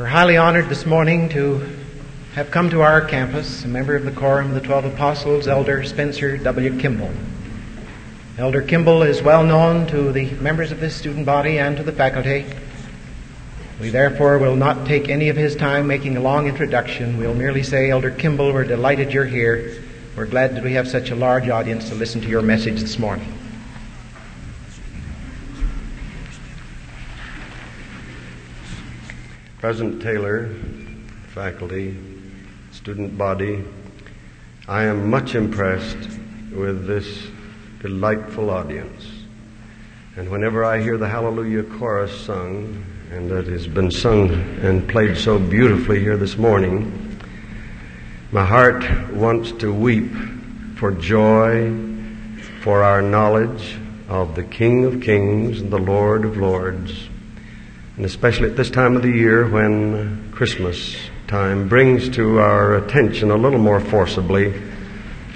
We're highly honored this morning to have come to our campus a member of the Quorum of the Twelve Apostles, Elder Spencer W. Kimball. Elder Kimball is well known to the members of this student body and to the faculty. We therefore will not take any of his time making a long introduction. We'll merely say, Elder Kimball, we're delighted you're here. We're glad that we have such a large audience to listen to your message this morning. President Taylor, faculty, student body, I am much impressed with this delightful audience. And whenever I hear the Hallelujah chorus sung, and that has been sung and played so beautifully here this morning, my heart wants to weep for joy for our knowledge of the King of Kings and the Lord of Lords and especially at this time of the year when Christmas time brings to our attention a little more forcibly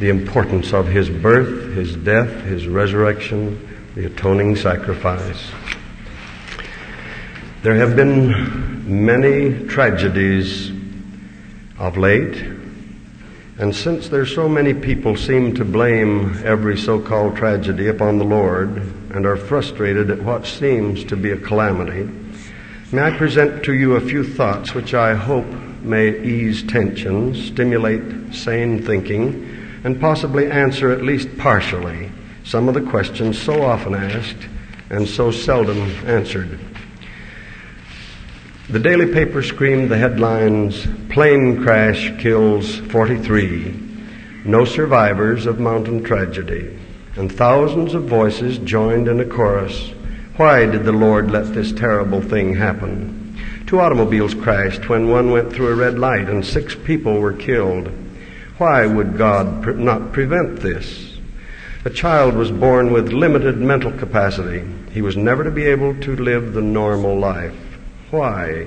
the importance of His birth, His death, His resurrection, the atoning sacrifice. There have been many tragedies of late, and since there's so many people seem to blame every so-called tragedy upon the Lord and are frustrated at what seems to be a calamity, May I present to you a few thoughts which I hope may ease tension, stimulate sane thinking, and possibly answer at least partially some of the questions so often asked and so seldom answered. The daily paper screamed the headlines Plane crash kills 43, no survivors of mountain tragedy, and thousands of voices joined in a chorus why did the Lord let this terrible thing happen? Two automobiles crashed when one went through a red light and six people were killed. Why would God pre- not prevent this? A child was born with limited mental capacity. He was never to be able to live the normal life. Why?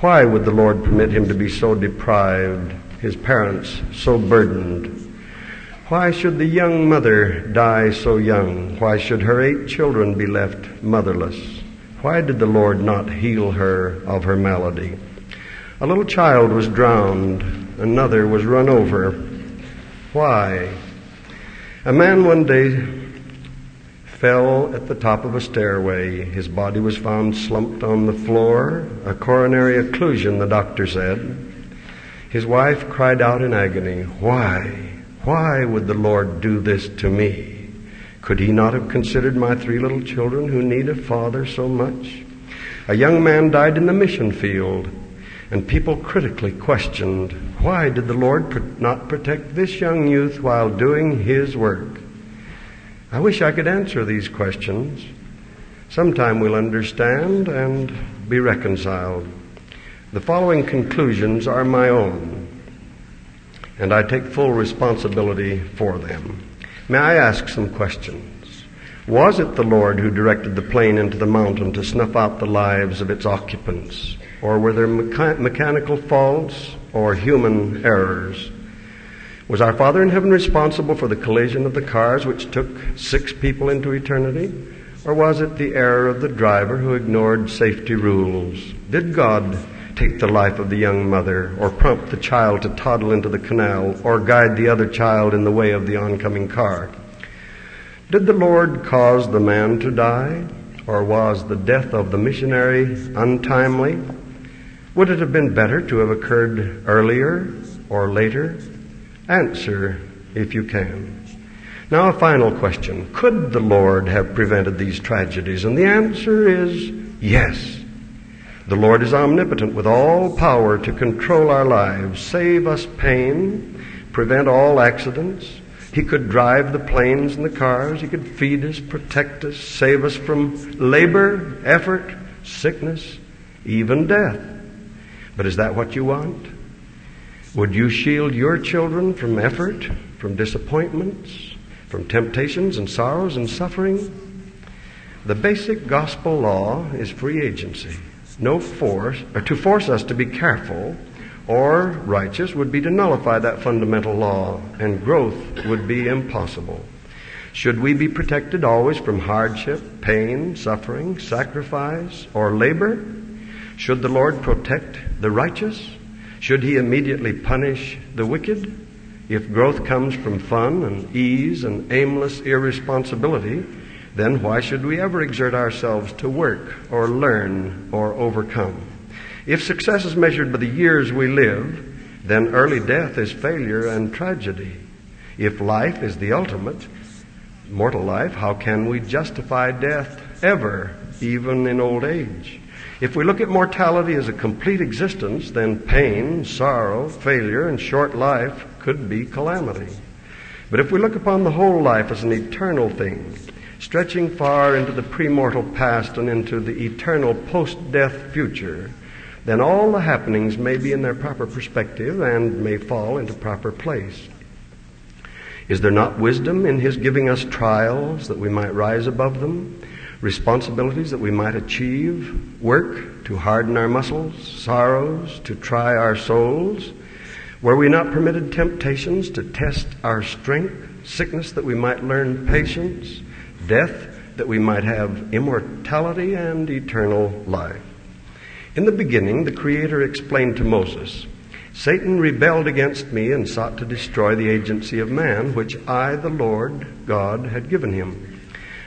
Why would the Lord permit him to be so deprived, his parents so burdened? Why should the young mother die so young? Why should her eight children be left motherless? Why did the Lord not heal her of her malady? A little child was drowned, another was run over. Why? A man one day fell at the top of a stairway. His body was found slumped on the floor, a coronary occlusion, the doctor said. His wife cried out in agony, Why? Why would the Lord do this to me? Could he not have considered my three little children who need a father so much? A young man died in the mission field, and people critically questioned, why did the Lord not protect this young youth while doing his work? I wish I could answer these questions. Sometime we'll understand and be reconciled. The following conclusions are my own and I take full responsibility for them. May I ask some questions? Was it the Lord who directed the plane into the mountain to snuff out the lives of its occupants? Or were there mecha- mechanical faults or human errors? Was our Father in heaven responsible for the collision of the cars which took six people into eternity? Or was it the error of the driver who ignored safety rules? Did God take the life of the young mother, or prompt the child to toddle into the canal, or guide the other child in the way of the oncoming car. Did the Lord cause the man to die, or was the death of the missionary untimely? Would it have been better to have occurred earlier or later? Answer if you can. Now, a final question. Could the Lord have prevented these tragedies? And the answer is yes. The Lord is omnipotent with all power to control our lives, save us pain, prevent all accidents. He could drive the planes and the cars. He could feed us, protect us, save us from labor, effort, sickness, even death. But is that what you want? Would you shield your children from effort, from disappointments, from temptations and sorrows and suffering? The basic gospel law is free agency no force, or to force us to be careful or righteous would be to nullify that fundamental law, and growth would be impossible. Should we be protected always from hardship, pain, suffering, sacrifice, or labor? Should the Lord protect the righteous? Should he immediately punish the wicked? If growth comes from fun and ease and aimless irresponsibility, then why should we ever exert ourselves to work or learn or overcome? If success is measured by the years we live, then early death is failure and tragedy. If life is the ultimate, mortal life, how can we justify death ever, even in old age? If we look at mortality as a complete existence, then pain, sorrow, failure, and short life could be calamity. But if we look upon the whole life as an eternal thing, stretching far into the premortal past and into the eternal post death future, then all the happenings may be in their proper perspective and may fall into proper place. Is there not wisdom in His giving us trials that we might rise above them? Responsibilities that we might achieve? Work to harden our muscles? Sorrows to try our souls? Were we not permitted temptations to test our strength? Sickness that we might learn patience? Death that we might have immortality and eternal life? In the beginning, the Creator explained to Moses, Satan rebelled against me and sought to destroy the agency of man, which I, the Lord God, had given him.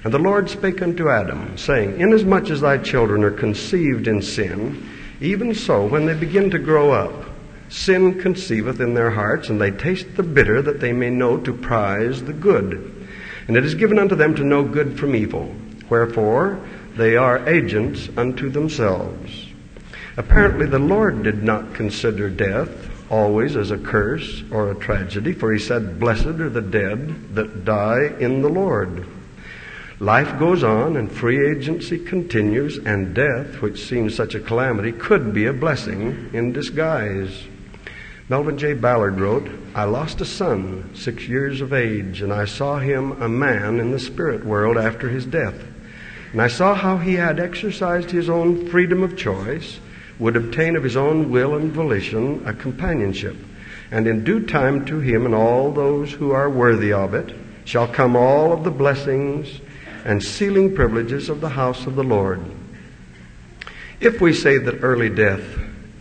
And the Lord spake unto Adam, saying, Inasmuch as thy children are conceived in sin, even so, when they begin to grow up, sin conceiveth in their hearts, and they taste the bitter, that they may know to prize the good. And it is given unto them to know good from evil. Wherefore, they are agents unto themselves. Apparently, the Lord did not consider death always as a curse or a tragedy, for he said, Blessed are the dead that die in the Lord. Life goes on and free agency continues, and death, which seems such a calamity, could be a blessing in disguise. Melvin J. Ballard wrote, I lost a son, six years of age, and I saw him a man in the spirit world after his death. And I saw how he had exercised his own freedom of choice would obtain of his own will and volition a companionship. And in due time to him and all those who are worthy of it shall come all of the blessings and sealing privileges of the house of the Lord. If we say that early death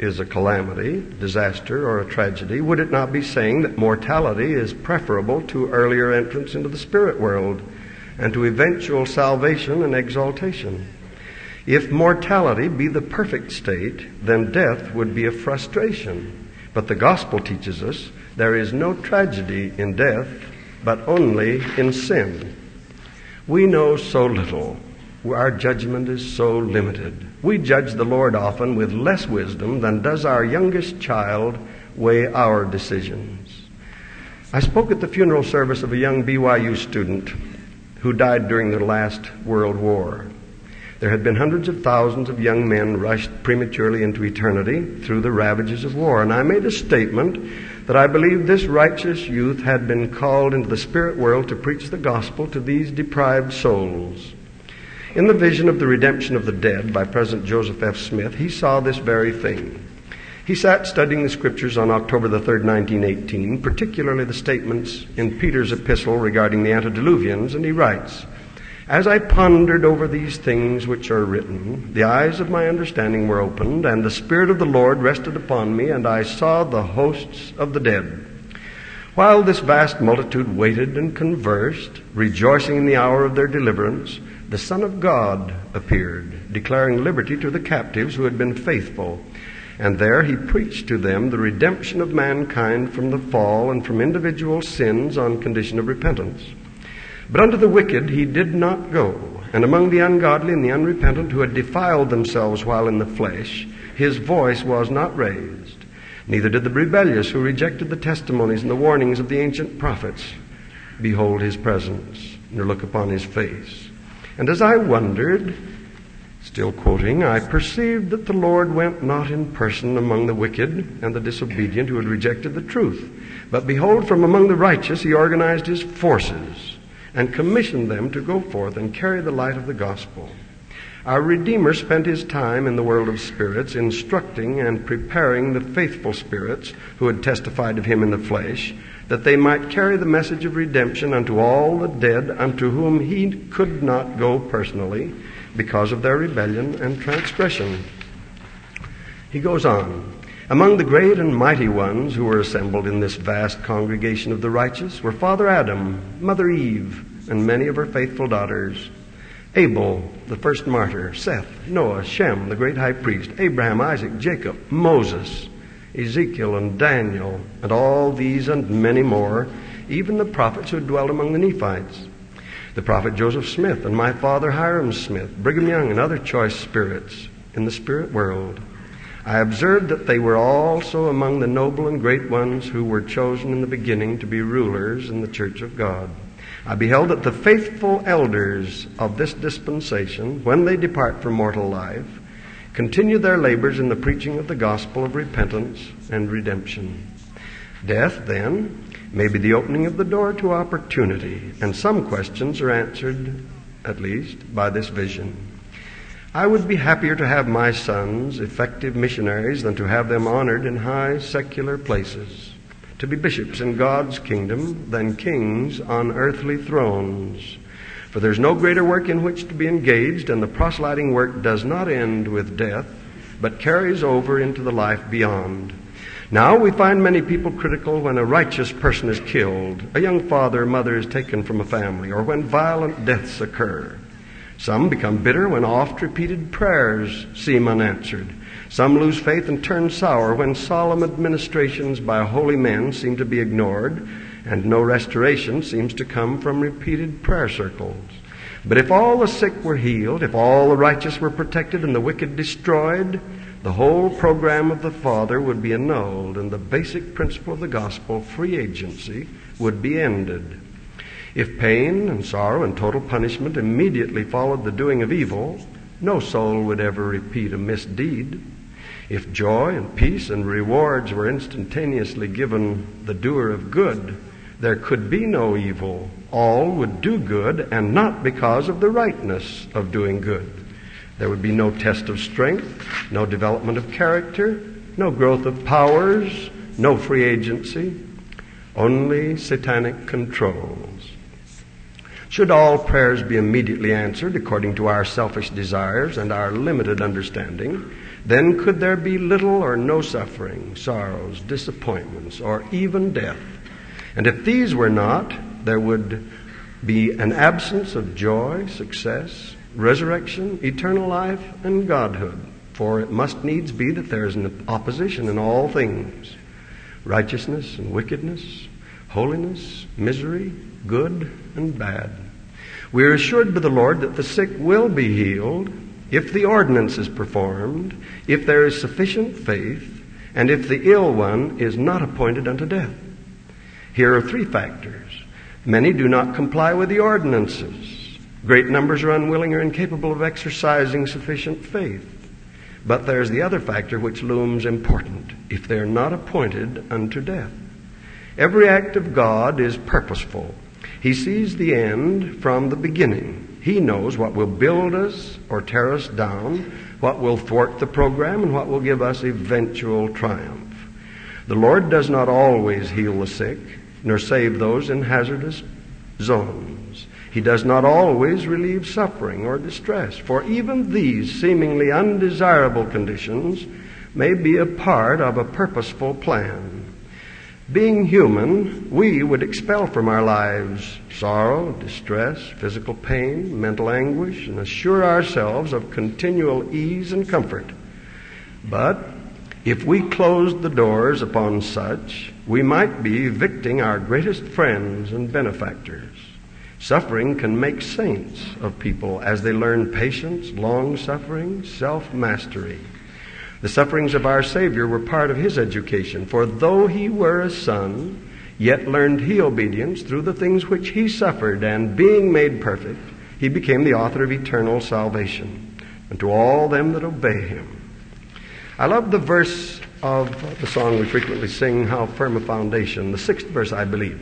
is a calamity, disaster, or a tragedy, would it not be saying that mortality is preferable to earlier entrance into the spirit world and to eventual salvation and exaltation? If mortality be the perfect state, then death would be a frustration. But the gospel teaches us there is no tragedy in death, but only in sin. We know so little. Our judgment is so limited. We judge the Lord often with less wisdom than does our youngest child weigh our decisions. I spoke at the funeral service of a young BYU student who died during the last World War. There had been hundreds of thousands of young men rushed prematurely into eternity through the ravages of war. And I made a statement that I believed this righteous youth had been called into the spirit world to preach the gospel to these deprived souls. In the vision of the redemption of the dead by President Joseph F. Smith, he saw this very thing. He sat studying the scriptures on October the 3rd, 1918, particularly the statements in Peter's epistle regarding the antediluvians, and he writes, as I pondered over these things which are written, the eyes of my understanding were opened, and the Spirit of the Lord rested upon me, and I saw the hosts of the dead. While this vast multitude waited and conversed, rejoicing in the hour of their deliverance, the Son of God appeared, declaring liberty to the captives who had been faithful. And there he preached to them the redemption of mankind from the fall and from individual sins on condition of repentance. But unto the wicked he did not go, and among the ungodly and the unrepentant who had defiled themselves while in the flesh, his voice was not raised. Neither did the rebellious who rejected the testimonies and the warnings of the ancient prophets behold his presence, nor look upon his face. And as I wondered, still quoting, I perceived that the Lord went not in person among the wicked and the disobedient who had rejected the truth. But behold, from among the righteous he organized his forces and commissioned them to go forth and carry the light of the gospel. Our Redeemer spent his time in the world of spirits, instructing and preparing the faithful spirits who had testified of him in the flesh, that they might carry the message of redemption unto all the dead unto whom he could not go personally because of their rebellion and transgression. He goes on. Among the great and mighty ones who were assembled in this vast congregation of the righteous were Father Adam, Mother Eve, and many of her faithful daughters. Abel, the first martyr, Seth, Noah, Shem, the great high priest, Abraham, Isaac, Jacob, Moses, Ezekiel, and Daniel, and all these and many more, even the prophets who dwelt among the Nephites. The prophet Joseph Smith and my father Hyrum Smith, Brigham Young, and other choice spirits in the spirit world. I observed that they were also among the noble and great ones who were chosen in the beginning to be rulers in the church of God. I beheld that the faithful elders of this dispensation, when they depart from mortal life, continue their labors in the preaching of the gospel of repentance and redemption. Death, then, may be the opening of the door to opportunity, and some questions are answered, at least, by this vision. I would be happier to have my sons effective missionaries than to have them honored in high secular places to be bishops in God's kingdom than kings on earthly thrones. For there's no greater work in which to be engaged, and the proselyting work does not end with death, but carries over into the life beyond. Now we find many people critical when a righteous person is killed, a young father or mother is taken from a family, or when violent deaths occur. Some become bitter when oft repeated prayers seem unanswered. Some lose faith and turn sour when solemn administrations by holy men seem to be ignored and no restoration seems to come from repeated prayer circles. But if all the sick were healed, if all the righteous were protected and the wicked destroyed, the whole program of the Father would be annulled and the basic principle of the gospel, free agency, would be ended. If pain and sorrow and total punishment immediately followed the doing of evil, no soul would ever repeat a misdeed. If joy and peace and rewards were instantaneously given the doer of good, there could be no evil. All would do good, and not because of the rightness of doing good. There would be no test of strength, no development of character, no growth of powers, no free agency, only satanic controls. Should all prayers be immediately answered according to our selfish desires and our limited understanding, then could there be little or no suffering, sorrows, disappointments, or even death. And if these were not, there would be an absence of joy, success, resurrection, eternal life, and godhood. For it must needs be that there is an opposition in all things righteousness and wickedness, holiness, misery, good and bad. We are assured by the Lord that the sick will be healed if the ordinance is performed, if there is sufficient faith, and if the ill one is not appointed unto death. Here are three factors. Many do not comply with the ordinances. Great numbers are unwilling or incapable of exercising sufficient faith. But there's the other factor which looms important if they're not appointed unto death. Every act of God is purposeful. He sees the end from the beginning. He knows what will build us or tear us down, what will thwart the program, and what will give us eventual triumph. The Lord does not always heal the sick, nor save those in hazardous zones. He does not always relieve suffering or distress, for even these seemingly undesirable conditions may be a part of a purposeful plan. Being human, we would expel from our lives sorrow, distress, physical pain, mental anguish, and assure ourselves of continual ease and comfort. But if we closed the doors upon such, we might be evicting our greatest friends and benefactors. Suffering can make saints of people as they learn patience, long suffering, self mastery. The sufferings of our Savior were part of his education, for though he were a son, yet learned he obedience through the things which he suffered, and being made perfect, he became the author of eternal salvation unto all them that obey him. I love the verse of the song we frequently sing, How Firm a Foundation, the sixth verse, I believe.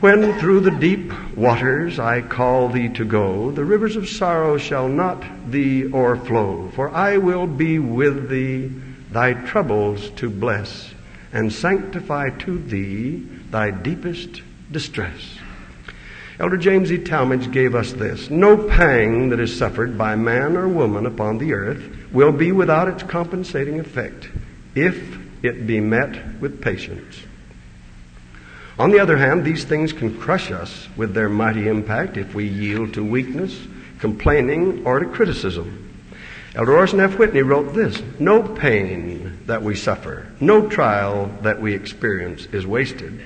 When through the deep waters I call thee to go, the rivers of sorrow shall not thee o'erflow, for I will be with thee, thy troubles to bless, and sanctify to thee thy deepest distress. Elder James E. Talmage gave us this No pang that is suffered by man or woman upon the earth will be without its compensating effect if it be met with patience. On the other hand, these things can crush us with their mighty impact if we yield to weakness, complaining, or to criticism. Elder Orson F. Whitney wrote this No pain that we suffer, no trial that we experience is wasted.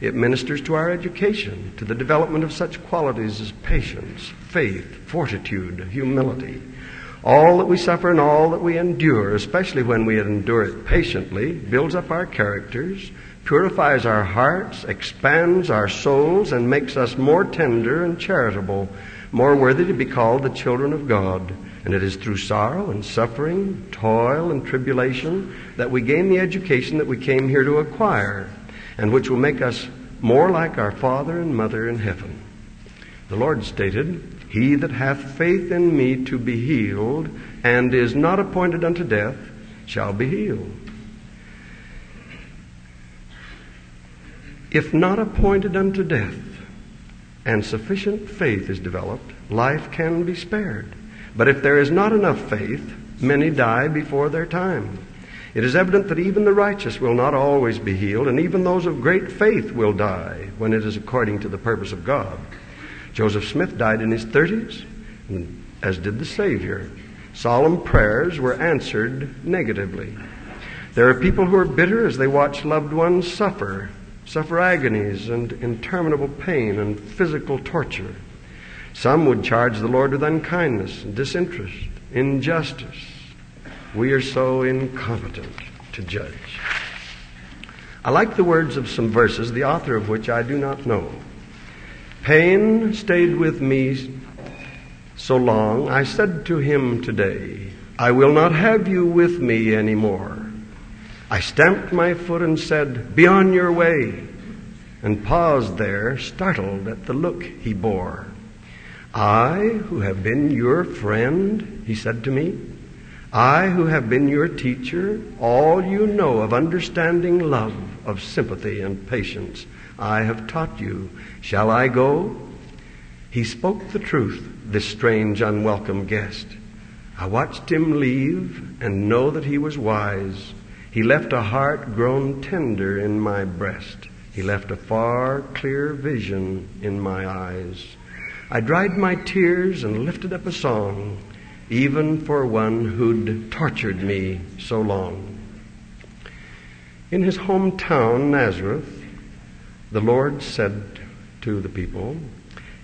It ministers to our education, to the development of such qualities as patience, faith, fortitude, humility. All that we suffer and all that we endure, especially when we endure it patiently, builds up our characters, purifies our hearts, expands our souls, and makes us more tender and charitable, more worthy to be called the children of God. And it is through sorrow and suffering, toil and tribulation that we gain the education that we came here to acquire, and which will make us more like our Father and Mother in heaven. The Lord stated, He that hath faith in me to be healed, and is not appointed unto death, shall be healed. If not appointed unto death, and sufficient faith is developed, life can be spared. But if there is not enough faith, many die before their time. It is evident that even the righteous will not always be healed, and even those of great faith will die when it is according to the purpose of God. Joseph Smith died in his 30s, as did the Savior. Solemn prayers were answered negatively. There are people who are bitter as they watch loved ones suffer suffer agonies and interminable pain and physical torture. Some would charge the Lord with unkindness, disinterest, injustice. We are so incompetent to judge. I like the words of some verses, the author of which I do not know. Pain stayed with me so long, I said to him today, I will not have you with me any more. I stamped my foot and said, Be on your way, and paused there, startled at the look he bore. I, who have been your friend, he said to me, I, who have been your teacher, all you know of understanding love, of sympathy and patience, I have taught you. Shall I go? He spoke the truth, this strange, unwelcome guest. I watched him leave and know that he was wise. He left a heart grown tender in my breast. He left a far, clear vision in my eyes. I dried my tears and lifted up a song, even for one who'd tortured me so long. In his hometown, Nazareth, the Lord said to the people,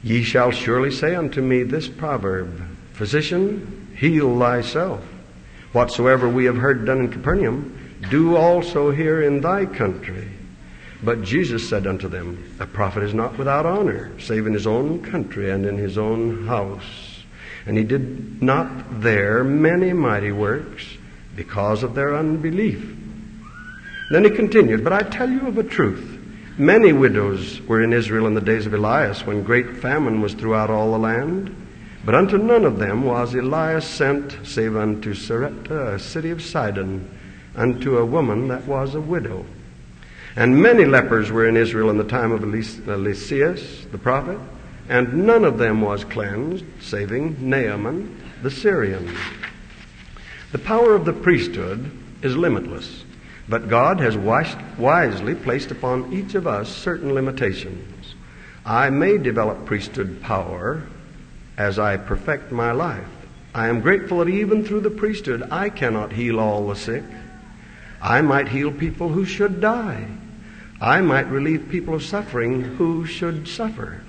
Ye shall surely say unto me this proverb, Physician, heal thyself. Whatsoever we have heard done in Capernaum, do also here in thy country. But Jesus said unto them, A prophet is not without honor, save in his own country and in his own house. And he did not there many mighty works because of their unbelief. Then he continued, But I tell you of a truth. Many widows were in Israel in the days of Elias, when great famine was throughout all the land. But unto none of them was Elias sent, save unto Sarepta, a city of Sidon unto a woman that was a widow. And many lepers were in Israel in the time of Eliseus the prophet, and none of them was cleansed, saving Naaman the Syrian. The power of the priesthood is limitless, but God has wisely placed upon each of us certain limitations. I may develop priesthood power as I perfect my life. I am grateful that even through the priesthood I cannot heal all the sick. I might heal people who should die. I might relieve people of suffering who should suffer.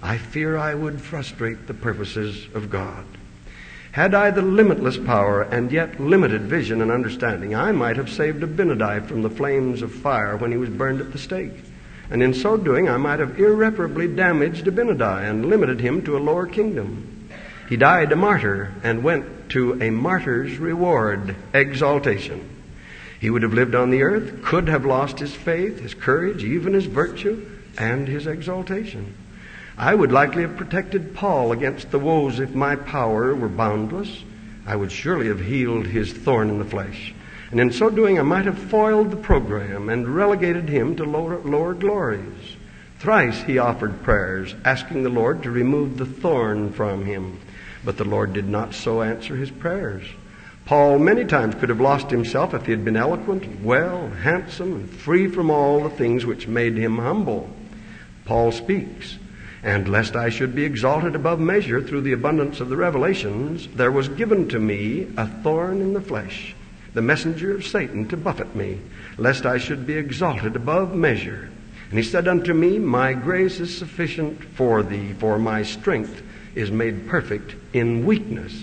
I fear I would frustrate the purposes of God. Had I the limitless power and yet limited vision and understanding, I might have saved Abinadi from the flames of fire when he was burned at the stake. And in so doing, I might have irreparably damaged Abinadi and limited him to a lower kingdom. He died a martyr and went to a martyr's reward, exaltation. He would have lived on the earth, could have lost his faith, his courage, even his virtue, and his exaltation. I would likely have protected Paul against the woes if my power were boundless. I would surely have healed his thorn in the flesh. And in so doing, I might have foiled the program and relegated him to lower, lower glories. Thrice he offered prayers, asking the Lord to remove the thorn from him. But the Lord did not so answer his prayers. Paul many times could have lost himself if he had been eloquent, well, handsome, and free from all the things which made him humble. Paul speaks, and lest I should be exalted above measure through the abundance of the revelations, there was given to me a thorn in the flesh, the messenger of Satan to buffet me, lest I should be exalted above measure. And he said unto me, My grace is sufficient for thee, for my strength is made perfect in weakness.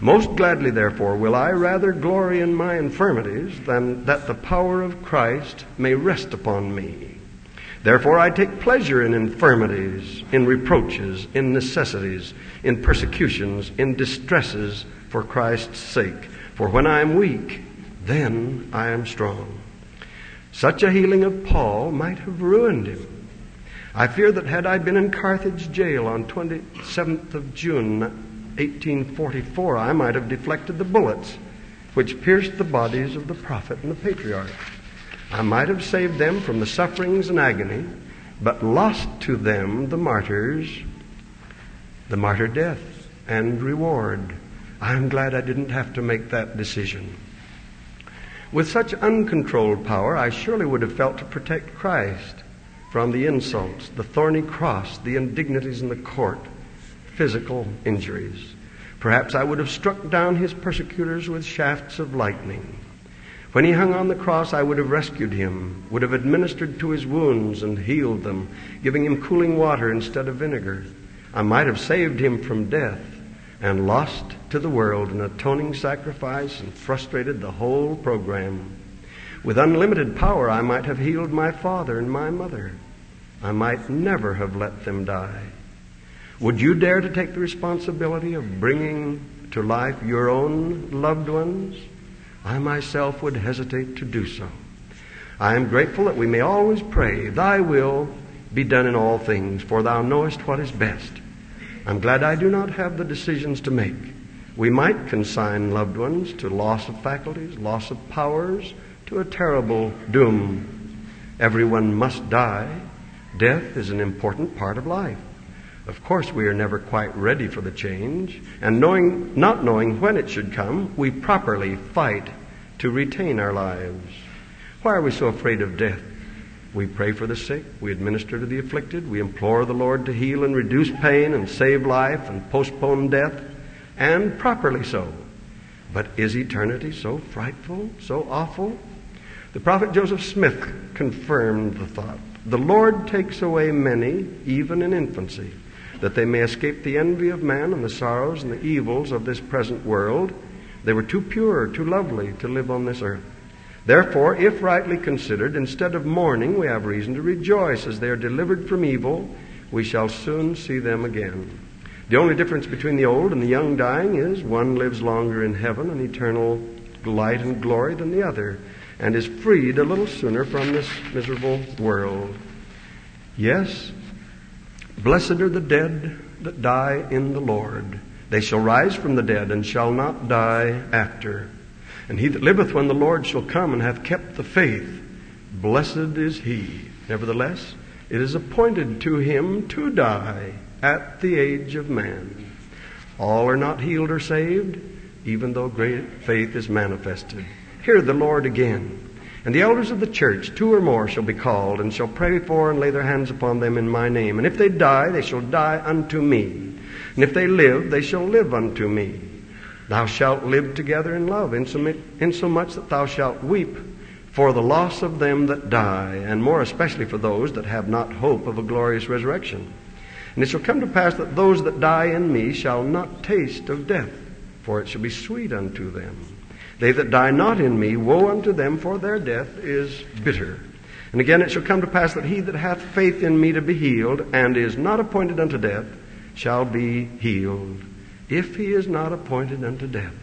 Most gladly, therefore, will I rather glory in my infirmities than that the power of Christ may rest upon me. Therefore, I take pleasure in infirmities, in reproaches, in necessities, in persecutions, in distresses for Christ's sake. For when I am weak, then I am strong. Such a healing of Paul might have ruined him. I fear that had I been in Carthage jail on 27th of June 1844, I might have deflected the bullets which pierced the bodies of the prophet and the patriarch. I might have saved them from the sufferings and agony, but lost to them the martyrs, the martyr death and reward. I'm glad I didn't have to make that decision. With such uncontrolled power, I surely would have felt to protect Christ from the insults, the thorny cross, the indignities in the court, physical injuries. Perhaps I would have struck down his persecutors with shafts of lightning. When he hung on the cross, I would have rescued him, would have administered to his wounds and healed them, giving him cooling water instead of vinegar. I might have saved him from death and lost to the world an atoning sacrifice and frustrated the whole program. With unlimited power, I might have healed my father and my mother. I might never have let them die. Would you dare to take the responsibility of bringing to life your own loved ones? I myself would hesitate to do so. I am grateful that we may always pray, Thy will be done in all things, for Thou knowest what is best. I'm glad I do not have the decisions to make. We might consign loved ones to loss of faculties, loss of powers, to a terrible doom. Everyone must die. Death is an important part of life. Of course, we are never quite ready for the change, and knowing, not knowing when it should come, we properly fight to retain our lives. Why are we so afraid of death? We pray for the sick, we administer to the afflicted, we implore the Lord to heal and reduce pain and save life and postpone death, and properly so. But is eternity so frightful, so awful? The prophet Joseph Smith confirmed the thought. The Lord takes away many, even in infancy that they may escape the envy of man and the sorrows and the evils of this present world. They were too pure, too lovely to live on this earth. Therefore, if rightly considered, instead of mourning, we have reason to rejoice as they are delivered from evil. We shall soon see them again. The only difference between the old and the young dying is one lives longer in heaven and eternal light and glory than the other, and is freed a little sooner from this miserable world. Yes, Blessed are the dead that die in the Lord. They shall rise from the dead and shall not die after. And he that liveth when the Lord shall come and hath kept the faith, blessed is he. Nevertheless, it is appointed to him to die at the age of man. All are not healed or saved, even though great faith is manifested. Hear the Lord again. And the elders of the church, two or more, shall be called, and shall pray for and lay their hands upon them in my name. And if they die, they shall die unto me. And if they live, they shall live unto me. Thou shalt live together in love, insomuch that thou shalt weep for the loss of them that die, and more especially for those that have not hope of a glorious resurrection. And it shall come to pass that those that die in me shall not taste of death, for it shall be sweet unto them. They that die not in me, woe unto them, for their death is bitter. And again it shall come to pass that he that hath faith in me to be healed, and is not appointed unto death, shall be healed, if he is not appointed unto death.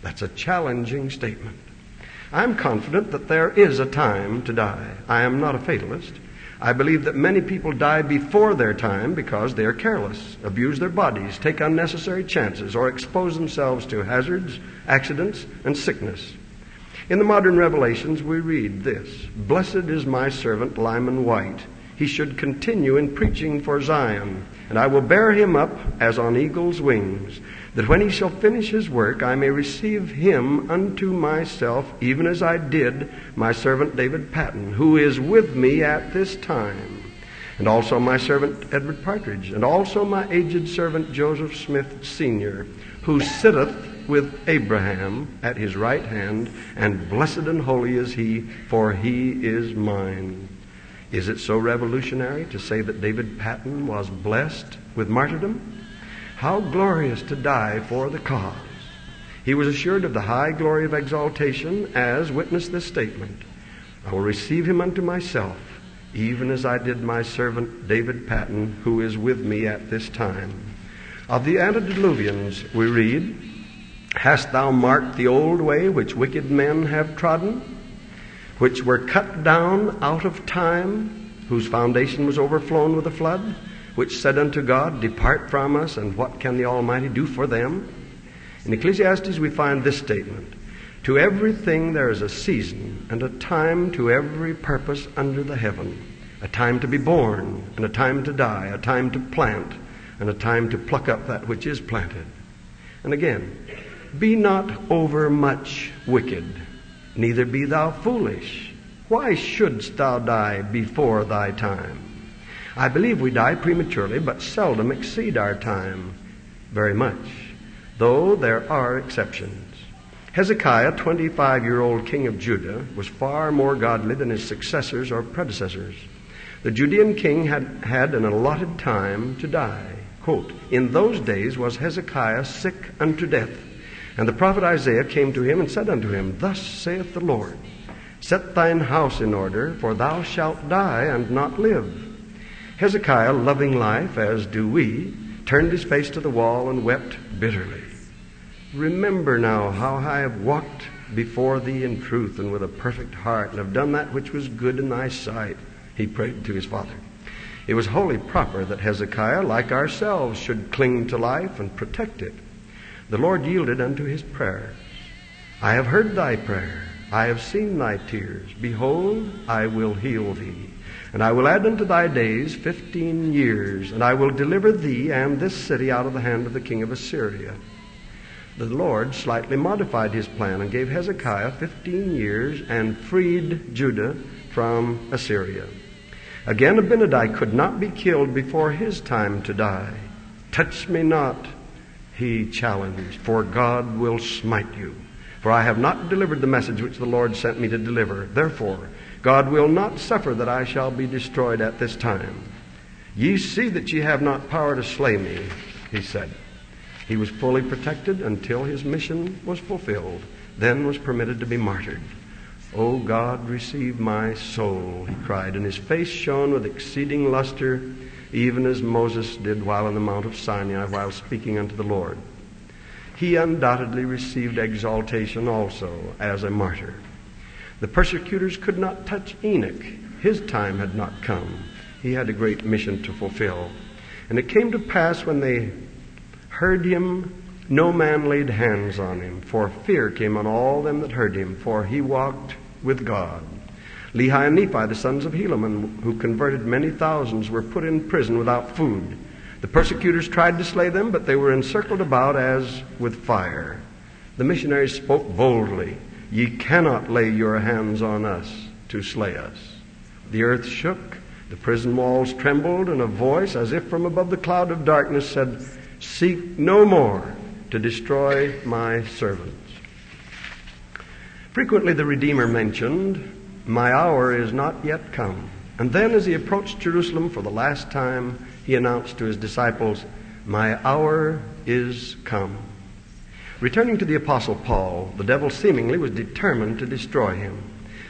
That's a challenging statement. I'm confident that there is a time to die. I am not a fatalist. I believe that many people die before their time because they are careless, abuse their bodies, take unnecessary chances, or expose themselves to hazards, accidents, and sickness. In the modern revelations, we read this Blessed is my servant Lyman Wight. He should continue in preaching for Zion, and I will bear him up as on eagle's wings. That when he shall finish his work, I may receive him unto myself, even as I did my servant David Patten, who is with me at this time, and also my servant Edward Partridge, and also my aged servant Joseph Smith Sr., who sitteth with Abraham at his right hand, and blessed and holy is he, for he is mine. Is it so revolutionary to say that David Patten was blessed with martyrdom? How glorious to die for the cause. He was assured of the high glory of exaltation, as witness this statement I will receive him unto myself, even as I did my servant David Patten, who is with me at this time. Of the antediluvians, we read, Hast thou marked the old way which wicked men have trodden, which were cut down out of time, whose foundation was overflown with a flood? Which said unto God, Depart from us, and what can the Almighty do for them? In Ecclesiastes, we find this statement To everything there is a season, and a time to every purpose under the heaven a time to be born, and a time to die, a time to plant, and a time to pluck up that which is planted. And again, be not overmuch wicked, neither be thou foolish. Why shouldst thou die before thy time? I believe we die prematurely, but seldom exceed our time very much, though there are exceptions. Hezekiah, 25 year old king of Judah, was far more godly than his successors or predecessors. The Judean king had had an allotted time to die. Quote, In those days was Hezekiah sick unto death. And the prophet Isaiah came to him and said unto him, Thus saith the Lord, Set thine house in order, for thou shalt die and not live. Hezekiah, loving life as do we, turned his face to the wall and wept bitterly. Remember now how I have walked before thee in truth and with a perfect heart, and have done that which was good in thy sight, he prayed to his father. It was wholly proper that Hezekiah, like ourselves, should cling to life and protect it. The Lord yielded unto his prayers. I have heard thy prayer. I have seen thy tears. Behold, I will heal thee. And I will add unto thy days fifteen years, and I will deliver thee and this city out of the hand of the king of Assyria. The Lord slightly modified his plan and gave Hezekiah fifteen years and freed Judah from Assyria. Again, Abinadi could not be killed before his time to die. Touch me not, he challenged, for God will smite you. For I have not delivered the message which the Lord sent me to deliver. Therefore, God will not suffer that I shall be destroyed at this time. Ye see that ye have not power to slay me, he said. He was fully protected until his mission was fulfilled, then was permitted to be martyred. O God, receive my soul, he cried, and his face shone with exceeding luster, even as Moses did while on the Mount of Sinai, while speaking unto the Lord. He undoubtedly received exaltation also as a martyr. The persecutors could not touch Enoch. His time had not come. He had a great mission to fulfill. And it came to pass when they heard him, no man laid hands on him, for fear came on all them that heard him, for he walked with God. Lehi and Nephi, the sons of Helaman, who converted many thousands, were put in prison without food. The persecutors tried to slay them, but they were encircled about as with fire. The missionaries spoke boldly. Ye cannot lay your hands on us to slay us. The earth shook, the prison walls trembled, and a voice, as if from above the cloud of darkness, said, Seek no more to destroy my servants. Frequently the Redeemer mentioned, My hour is not yet come. And then, as he approached Jerusalem for the last time, he announced to his disciples, My hour is come. Returning to the Apostle Paul, the devil seemingly was determined to destroy him.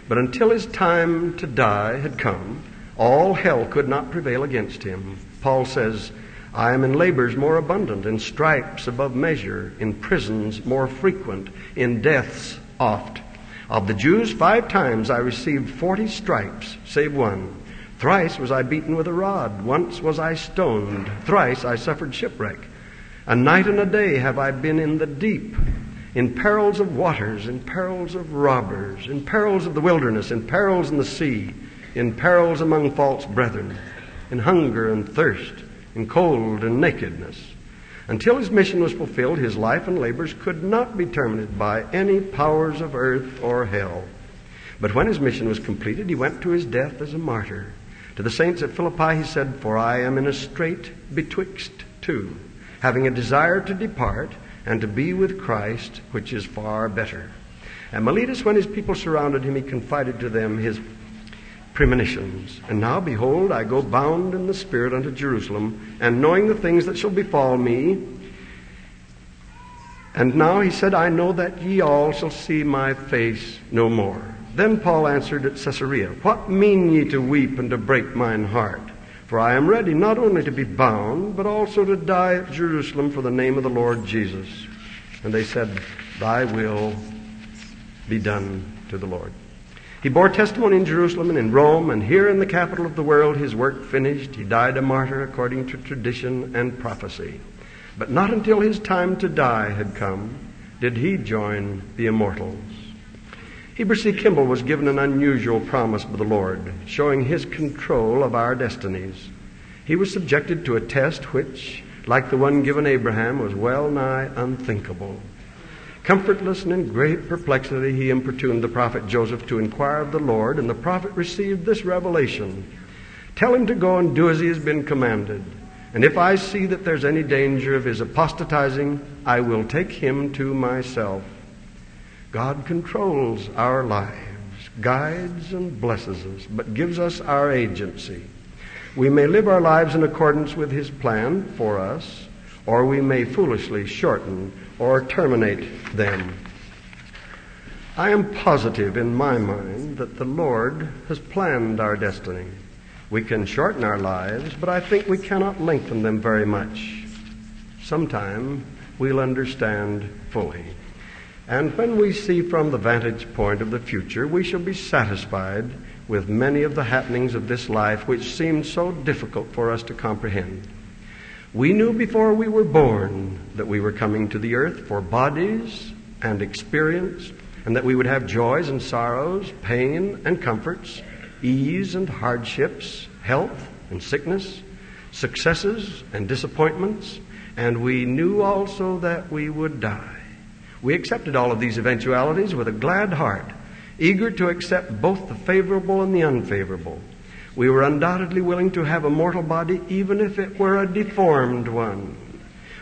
But until his time to die had come, all hell could not prevail against him. Paul says, I am in labors more abundant, in stripes above measure, in prisons more frequent, in deaths oft. Of the Jews, five times I received forty stripes, save one. Thrice was I beaten with a rod, once was I stoned, thrice I suffered shipwreck. A night and a day have I been in the deep, in perils of waters, in perils of robbers, in perils of the wilderness, in perils in the sea, in perils among false brethren, in hunger and thirst, in cold and nakedness. Until his mission was fulfilled, his life and labors could not be terminated by any powers of earth or hell. But when his mission was completed, he went to his death as a martyr. To the saints at Philippi, he said, For I am in a strait betwixt two, having a desire to depart and to be with Christ, which is far better. And Miletus, when his people surrounded him, he confided to them his premonitions. And now, behold, I go bound in the Spirit unto Jerusalem, and knowing the things that shall befall me. And now he said, I know that ye all shall see my face no more. Then Paul answered at Caesarea, What mean ye to weep and to break mine heart? For I am ready not only to be bound, but also to die at Jerusalem for the name of the Lord Jesus. And they said, Thy will be done to the Lord. He bore testimony in Jerusalem and in Rome, and here in the capital of the world, his work finished. He died a martyr according to tradition and prophecy. But not until his time to die had come did he join the immortals. Heber C. Kimball was given an unusual promise by the Lord, showing his control of our destinies. He was subjected to a test which, like the one given Abraham, was well nigh unthinkable. Comfortless and in great perplexity, he importuned the prophet Joseph to inquire of the Lord, and the prophet received this revelation Tell him to go and do as he has been commanded. And if I see that there's any danger of his apostatizing, I will take him to myself. God controls our lives, guides and blesses us, but gives us our agency. We may live our lives in accordance with his plan for us, or we may foolishly shorten or terminate them. I am positive in my mind that the Lord has planned our destiny. We can shorten our lives, but I think we cannot lengthen them very much. Sometime we'll understand fully. And when we see from the vantage point of the future, we shall be satisfied with many of the happenings of this life which seem so difficult for us to comprehend. We knew before we were born that we were coming to the earth for bodies and experience, and that we would have joys and sorrows, pain and comforts, ease and hardships, health and sickness, successes and disappointments, and we knew also that we would die. We accepted all of these eventualities with a glad heart, eager to accept both the favorable and the unfavorable. We were undoubtedly willing to have a mortal body even if it were a deformed one.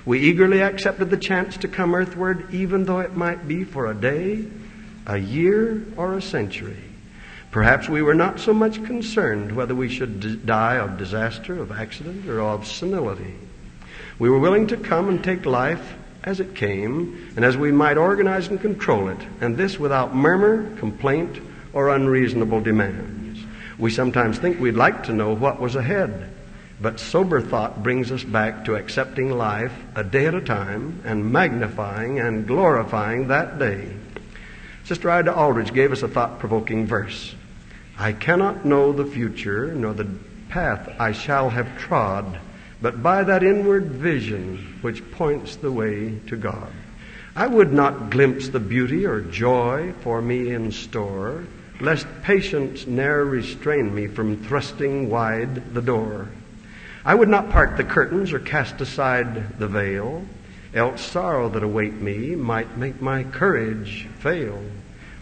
We eagerly accepted the chance to come earthward even though it might be for a day, a year, or a century. Perhaps we were not so much concerned whether we should d- die of disaster, of accident, or of senility. We were willing to come and take life as it came and as we might organize and control it, and this without murmur, complaint, or unreasonable demands. We sometimes think we'd like to know what was ahead, but sober thought brings us back to accepting life a day at a time and magnifying and glorifying that day. Sister Ida Alldredge gave us a thought provoking verse. I cannot know the future nor the path I shall have trod, but by that inward vision which points the way to God. I would not glimpse the beauty or joy for me in store lest patience ne'er restrain me from thrusting wide the door. I would not part the curtains or cast aside the veil, else sorrow that await me might make my courage fail.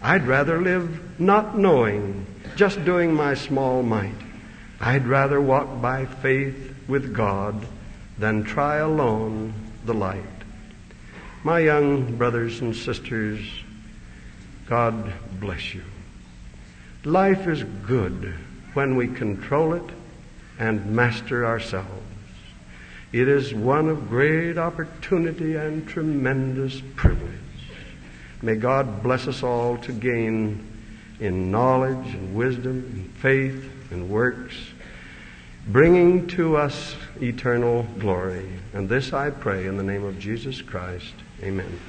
I'd rather live not knowing, just doing my small might. I'd rather walk by faith with God than try alone the light. My young brothers and sisters, God bless you. Life is good when we control it and master ourselves. It is one of great opportunity and tremendous privilege. May God bless us all to gain in knowledge and wisdom and faith and works, bringing to us eternal glory. And this I pray in the name of Jesus Christ. Amen.